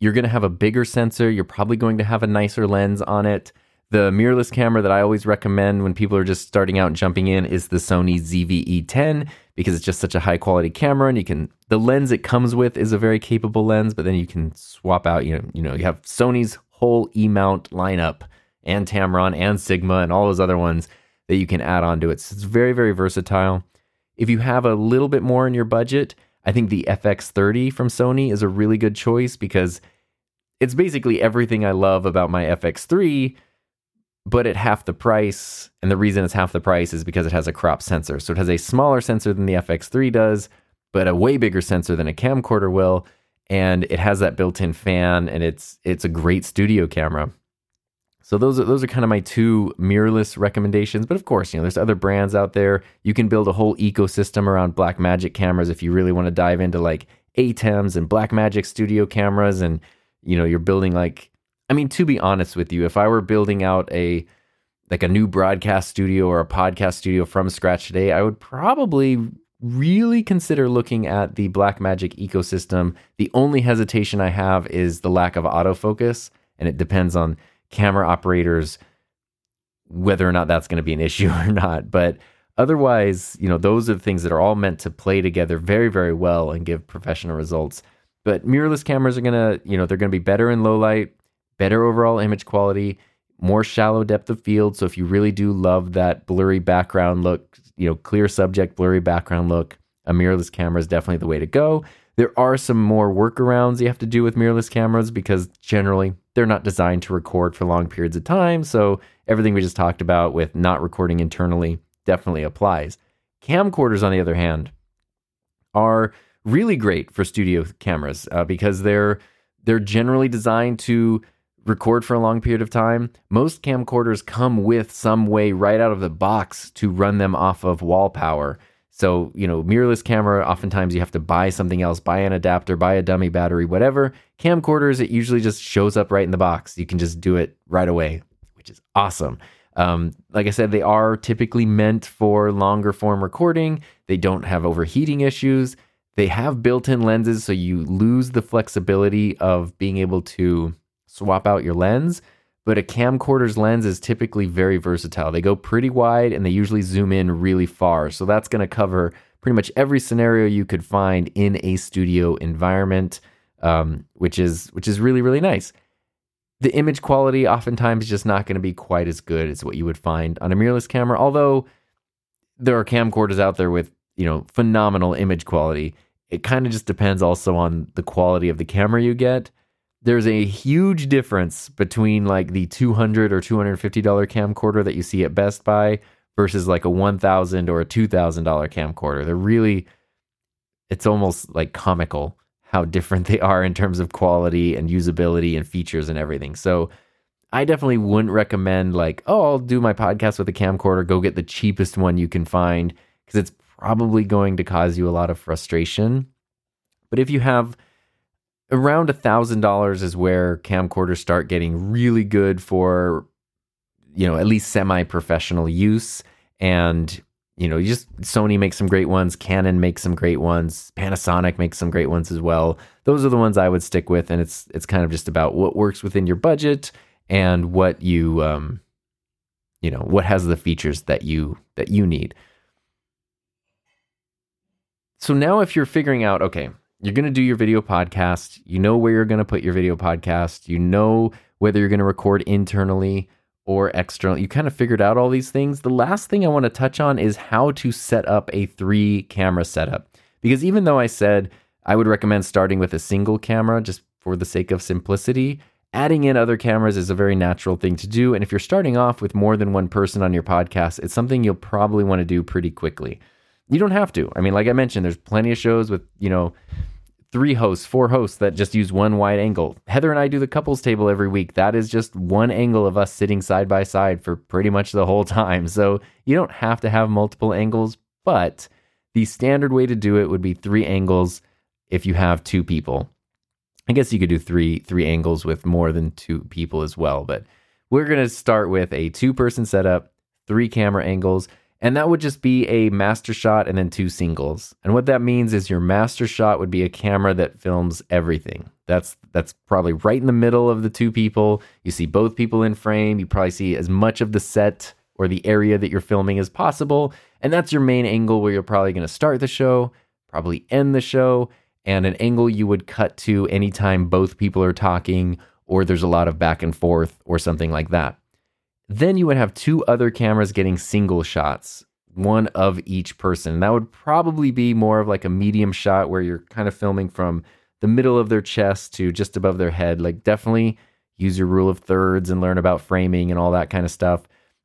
You're going to have a bigger sensor, you're probably going to have a nicer lens on it. The mirrorless camera that I always recommend when people are just starting out and jumping in is the Sony ZV-E10 because it's just such a high quality camera and you can the lens it comes with is a very capable lens, but then you can swap out, you know, you know, you have Sony's whole E-mount lineup and Tamron and Sigma and all those other ones that you can add on to it. So it's very very versatile. If you have a little bit more in your budget, I think the FX30 from Sony is a really good choice because it's basically everything I love about my FX3 but at half the price. And the reason it's half the price is because it has a crop sensor. So it has a smaller sensor than the FX3 does, but a way bigger sensor than a camcorder will. And it has that built-in fan, and it's it's a great studio camera. So those are those are kind of my two mirrorless recommendations. But of course, you know, there's other brands out there. You can build a whole ecosystem around Blackmagic cameras if you really want to dive into like ATEMs and Blackmagic studio cameras, and you know, you're building like I mean, to be honest with you, if I were building out a like a new broadcast studio or a podcast studio from scratch today, I would probably really consider looking at the Blackmagic ecosystem. The only hesitation I have is the lack of autofocus, and it depends on camera operators whether or not that's going to be an issue or not. But otherwise, you know, those are the things that are all meant to play together very, very well and give professional results. But mirrorless cameras are going to, you know, they're going to be better in low light better overall image quality, more shallow depth of field. So if you really do love that blurry background look, you know, clear subject, blurry background look, a mirrorless camera is definitely the way to go. There are some more workarounds you have to do with mirrorless cameras because generally they're not designed to record for long periods of time. So everything we just talked about with not recording internally definitely applies. Camcorders, on the other hand, are really great for studio cameras uh, because they're they're generally designed to record for a long period of time, most camcorders come with some way right out of the box to run them off of wall power. So, you know, mirrorless camera, oftentimes you have to buy something else, buy an adapter, buy a dummy battery, whatever. Camcorders, it usually just shows up right in the box. You can just do it right away, which is awesome. Um, like I said, they are typically meant for longer form recording. They don't have overheating issues. They have built in lenses, so you lose the flexibility of being able to swap out your lens, but a camcorder's lens is typically very versatile. They go pretty wide and they usually zoom in really far. So that's going to cover pretty much every scenario you could find in a studio environment, um, which is which is really really nice. The image quality oftentimes just not going to be quite as good as what you would find on a mirrorless camera, although there are camcorders out there with you know, phenomenal image quality. It kind of just depends also on the quality of the camera you get. There's a huge difference between like the 200 or 250 dollar camcorder that you see at Best Buy versus like a 1000 or a 2000 dollar camcorder. They're really it's almost like comical how different they are in terms of quality and usability and features and everything. So I definitely wouldn't recommend like, oh, I'll do my podcast with a camcorder, go get the cheapest one you can find because it's probably going to cause you a lot of frustration. But if you have around a thousand dollars is where camcorders start getting really good for, you know, at least semi-professional use. And you know, you just Sony makes some great ones, Canon makes some great ones, Panasonic makes some great ones as well. Those are the ones I would stick with, and it's it's kind of just about what works within your budget and what you um, you know, what has the features that you that you need. So now if you're figuring out, okay, you're going to do your video podcast, you know where you're going to put your video podcast, you know whether you're going to record internally or external. You kind of figured out all these things. The last thing I want to touch on is how to set up a three camera setup. Because even though I said I would recommend starting with a single camera just for the sake of simplicity, adding in other cameras is a very natural thing to do. And if you're starting off with more than one person on your podcast, it's something you'll probably want to do pretty quickly. You don't have to. I mean, like I mentioned, there's plenty of shows with, you know, three hosts, four hosts that just use one wide angle. Heather and I do the couples table every week. That is just one angle of us sitting side by side for pretty much the whole time. So you don't have to have multiple angles, but the standard way to do it would be three angles if you have two people. I guess you could do three three angles with more than two people as well, but we're going to start with a two person setup, three camera angles. And that would just be a master shot and then two singles. And what that means is your master shot would be a camera that films everything. That's that's probably right in the middle of the two people. You see both people in frame. You probably see as much of the set or the area that you're filming as possible. And that's your main angle where you're probably going to start the show, probably end the show, and an angle you would cut to anytime both people are talking or there's a lot of back and forth or something like that. Then you would have two other cameras getting single shots, one of each person. That would probably be more of like a medium shot where you're kind of filming from the middle of their chest to just above their head. Like, definitely use your rule of thirds and learn about framing and all that kind of stuff.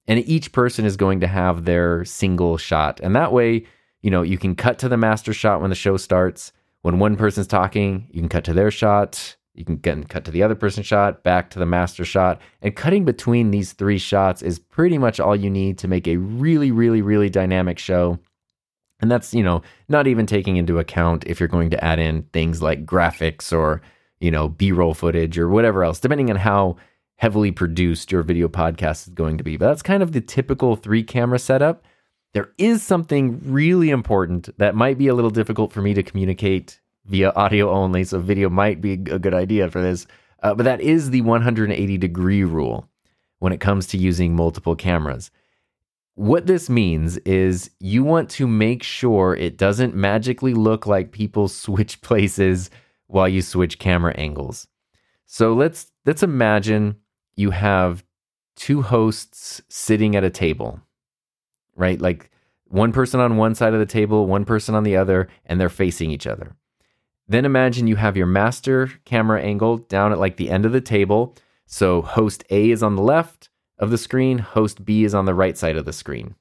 And each person is going to have their single shot. And that way, you know, you can cut to the master shot when the show starts. When one person's talking, you can cut to their shot. You can get cut to the other person shot, back to the master shot, and cutting between these three shots is pretty much all you need to make a really, really, really dynamic show. And that's, you know, not even taking into account if you're going to add in things like graphics or, you know, B roll footage or whatever else, depending on how heavily produced your video podcast is going to be. But that's kind of the typical three camera setup. There is something really important that might be a little difficult for me to communicate via audio only, so video might be a good idea for this. Uh, but that is the 180 degree rule when it comes to using multiple cameras. What this means is you want to make sure it doesn't magically look like people switch places while you switch camera angles. So let's let's imagine you have two hosts sitting at a table. Right? Like one person on one side of the table, one person on the other, and they're facing each other. Then imagine you have your master camera angle down at like the end of the table. So host A is on the left of the screen, host B is on the right side of the screen.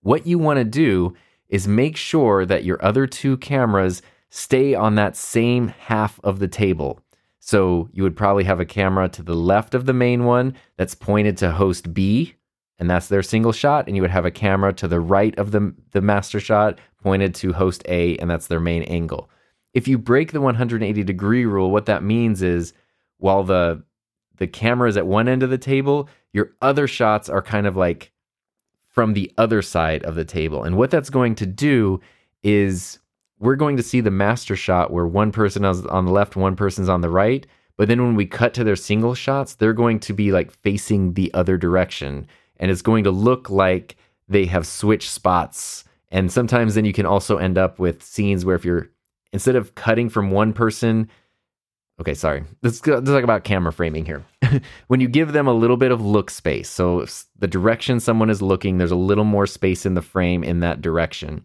What you want to do is make sure that your other two cameras stay on that same half of the table. So you would probably have a camera to the left of the main one that's pointed to host B, and that's their single shot. And you would have a camera to the right of the, the master shot pointed to host A, and that's their main angle if you break the 180 degree rule, what that means is while the the camera is at one end of the table, your other shots are kind of like from the other side of the table. And what that's going to do is we're going to see the master shot where one person is on the left, one person's on the right. But then when we cut to their single shots, they're going to be like facing the other direction. And it's going to look like they have switched spots. And sometimes then you can also end up with scenes where if you're instead of cutting from one person okay sorry let's, let's talk about camera framing here when you give them a little bit of look space so the direction someone is looking there's a little more space in the frame in that direction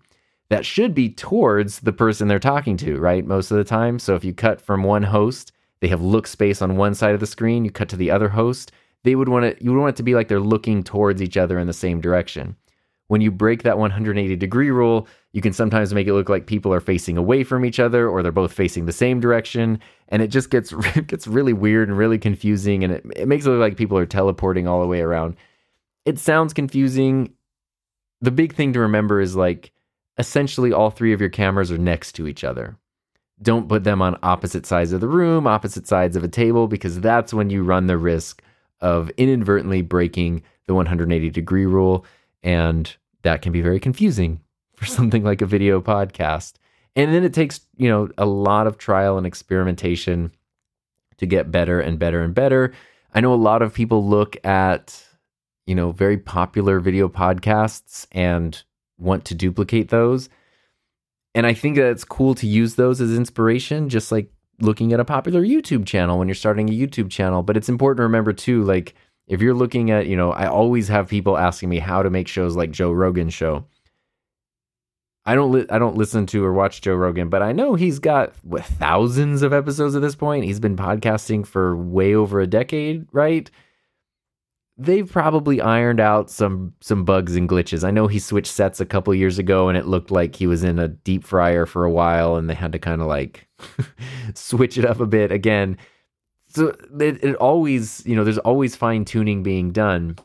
that should be towards the person they're talking to, right? Most of the time. So if you cut from one host, they have look space on one side of the screen, you cut to the other host, they would want to you would want it to be like they're looking towards each other in the same direction. When you break that 180 degree rule, you can sometimes make it look like people are facing away from each other or they're both facing the same direction and it just gets it gets really weird and really confusing and it, it makes it look like people are teleporting all the way around. It sounds confusing. The big thing to remember is like essentially all three of your cameras are next to each other. Don't put them on opposite sides of the room, opposite sides of a table, because that's when you run the risk of inadvertently breaking the 180 degree rule. And that can be very confusing for something like a video podcast. And then it takes, you know, a lot of trial and experimentation to get better and better and better. I know a lot of people look at, you know, very popular video podcasts and want to duplicate those. And I think that it's cool to use those as inspiration, just like looking at a popular YouTube channel when you're starting a YouTube channel. But it's important to remember too, like if you're looking at, you know, I always have people asking me how to make shows like Joe Rogan's show. I don't li- I don't listen to or watch Joe Rogan, but I know he's got what thousands of episodes at this point. He's been podcasting for way over a decade, right? they've probably ironed out some some bugs and glitches. I know he switched sets a couple years ago and it looked like he was in a deep fryer for a while and they had to kind of like switch it up a bit again. So it, it always, you know, there's always fine tuning being done.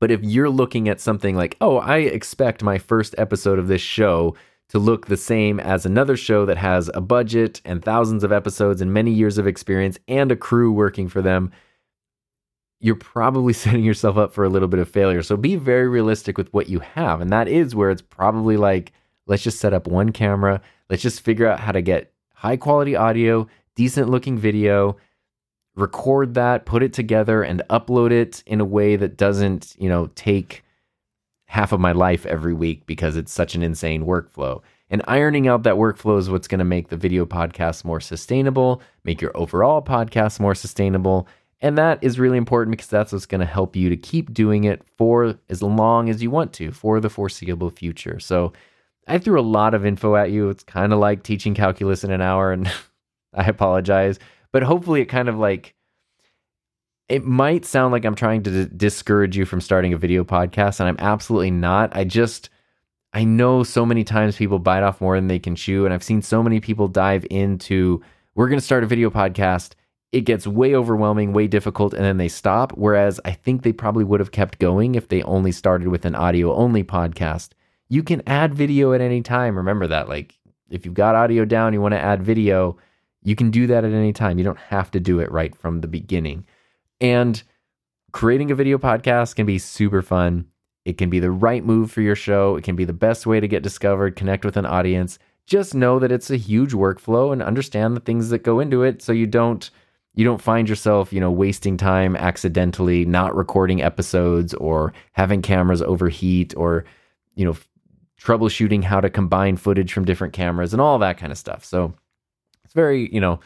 But if you're looking at something like, "Oh, I expect my first episode of this show to look the same as another show that has a budget and thousands of episodes and many years of experience and a crew working for them," you're probably setting yourself up for a little bit of failure. So be very realistic with what you have. And that is where it's probably like, let's just set up one camera. Let's just figure out how to get high quality audio, decent looking video, record that, put it together, and upload it in a way that doesn't, you know, take half of my life every week because it's such an insane workflow. And ironing out that workflow is what's going to make the video podcast more sustainable, make your overall podcast more sustainable, and that is really important because that's what's going to help you to keep doing it for as long as you want to for the foreseeable future. So I threw a lot of info at you. It's kind of like teaching calculus in an hour, and I apologize. But hopefully, it kind of like it might sound like I'm trying to d- discourage you from starting a video podcast, and I'm absolutely not. I just I know so many times people bite off more than they can chew, and I've seen so many people dive into we're going to start a video podcast it gets way overwhelming, way difficult, and then they stop. Whereas I think they probably would have kept going if they only started with an audio only podcast. You can add video at any time. Remember that. Like, if you've got audio down, you want to add video, you can do that at any time. You don't have to do it right from the beginning. And creating a video podcast can be super fun. It can be the right move for your show. It can be the best way to get discovered, connect with an audience. Just know that it's a huge workflow and understand the things that go into it so you don't you don't find yourself, you know, wasting time accidentally not recording episodes or having cameras overheat or, you know, troubleshooting how to combine footage from different cameras and all that kind of stuff. So it's very, you know,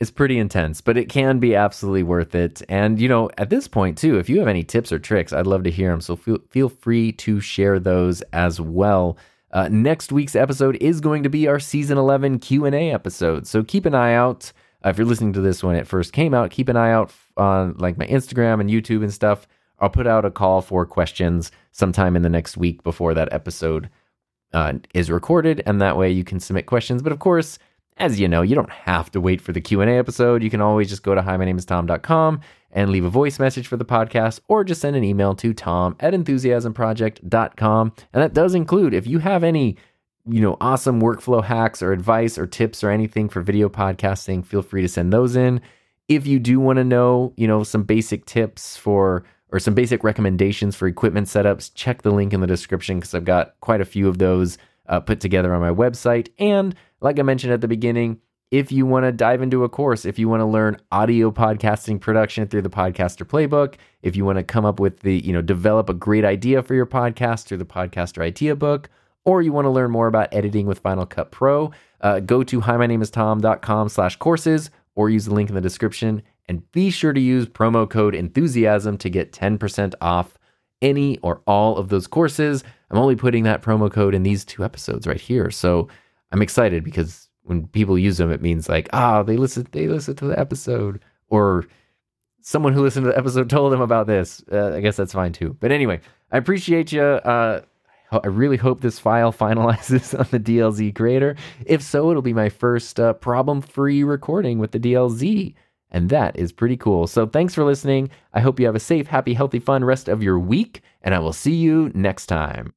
it's pretty intense, but it can be absolutely worth it. And, you know, at this point too, if you have any tips or tricks, I'd love to hear them. So feel, feel free to share those as well. Uh, next week's episode is going to be our season 11 Q&A episode. So keep an eye out. Uh, if you're listening to this when it first came out, keep an eye out on like my Instagram and YouTube and stuff. I'll put out a call for questions sometime in the next week before that episode uh, is recorded, and that way you can submit questions. But of course, as you know, you don't have to wait for the Q&A episode. You can always just go to hi, my name is tom.com and leave a voice message for the podcast or just send an email to tom at enthusiasmproject.com. And that does include if you have any you know, awesome workflow hacks or advice or tips or anything for video podcasting, feel free to send those in. If you do want to know, you know, some basic tips for or some basic recommendations for equipment setups, check the link in the description because I've got quite a few of those uh, put together on my website. And like I mentioned at the beginning, if you want to dive into a course, if you want to learn audio podcasting production through the Podcaster Playbook, if you want to come up with the, you know, develop a great idea for your podcast through the Podcaster Idea Book, or you want to learn more about editing with Final Cut Pro, uh, go to hi my name is tom.com slash courses or use the link in the description and be sure to use promo code enthusiasm to get 10% off any or all of those courses. I'm only putting that promo code in these two episodes right here. So I'm excited because when people use them, it means like, ah, they listen, they listen to the episode, or someone who listened to the episode told them about this. Uh, I guess that's fine too. But anyway, I appreciate you. Uh, I really hope this file finalizes on the DLZ creator. If so, it'll be my first uh, problem free recording with the DLZ. And that is pretty cool. So thanks for listening. I hope you have a safe, happy, healthy, fun rest of your week. And I will see you next time.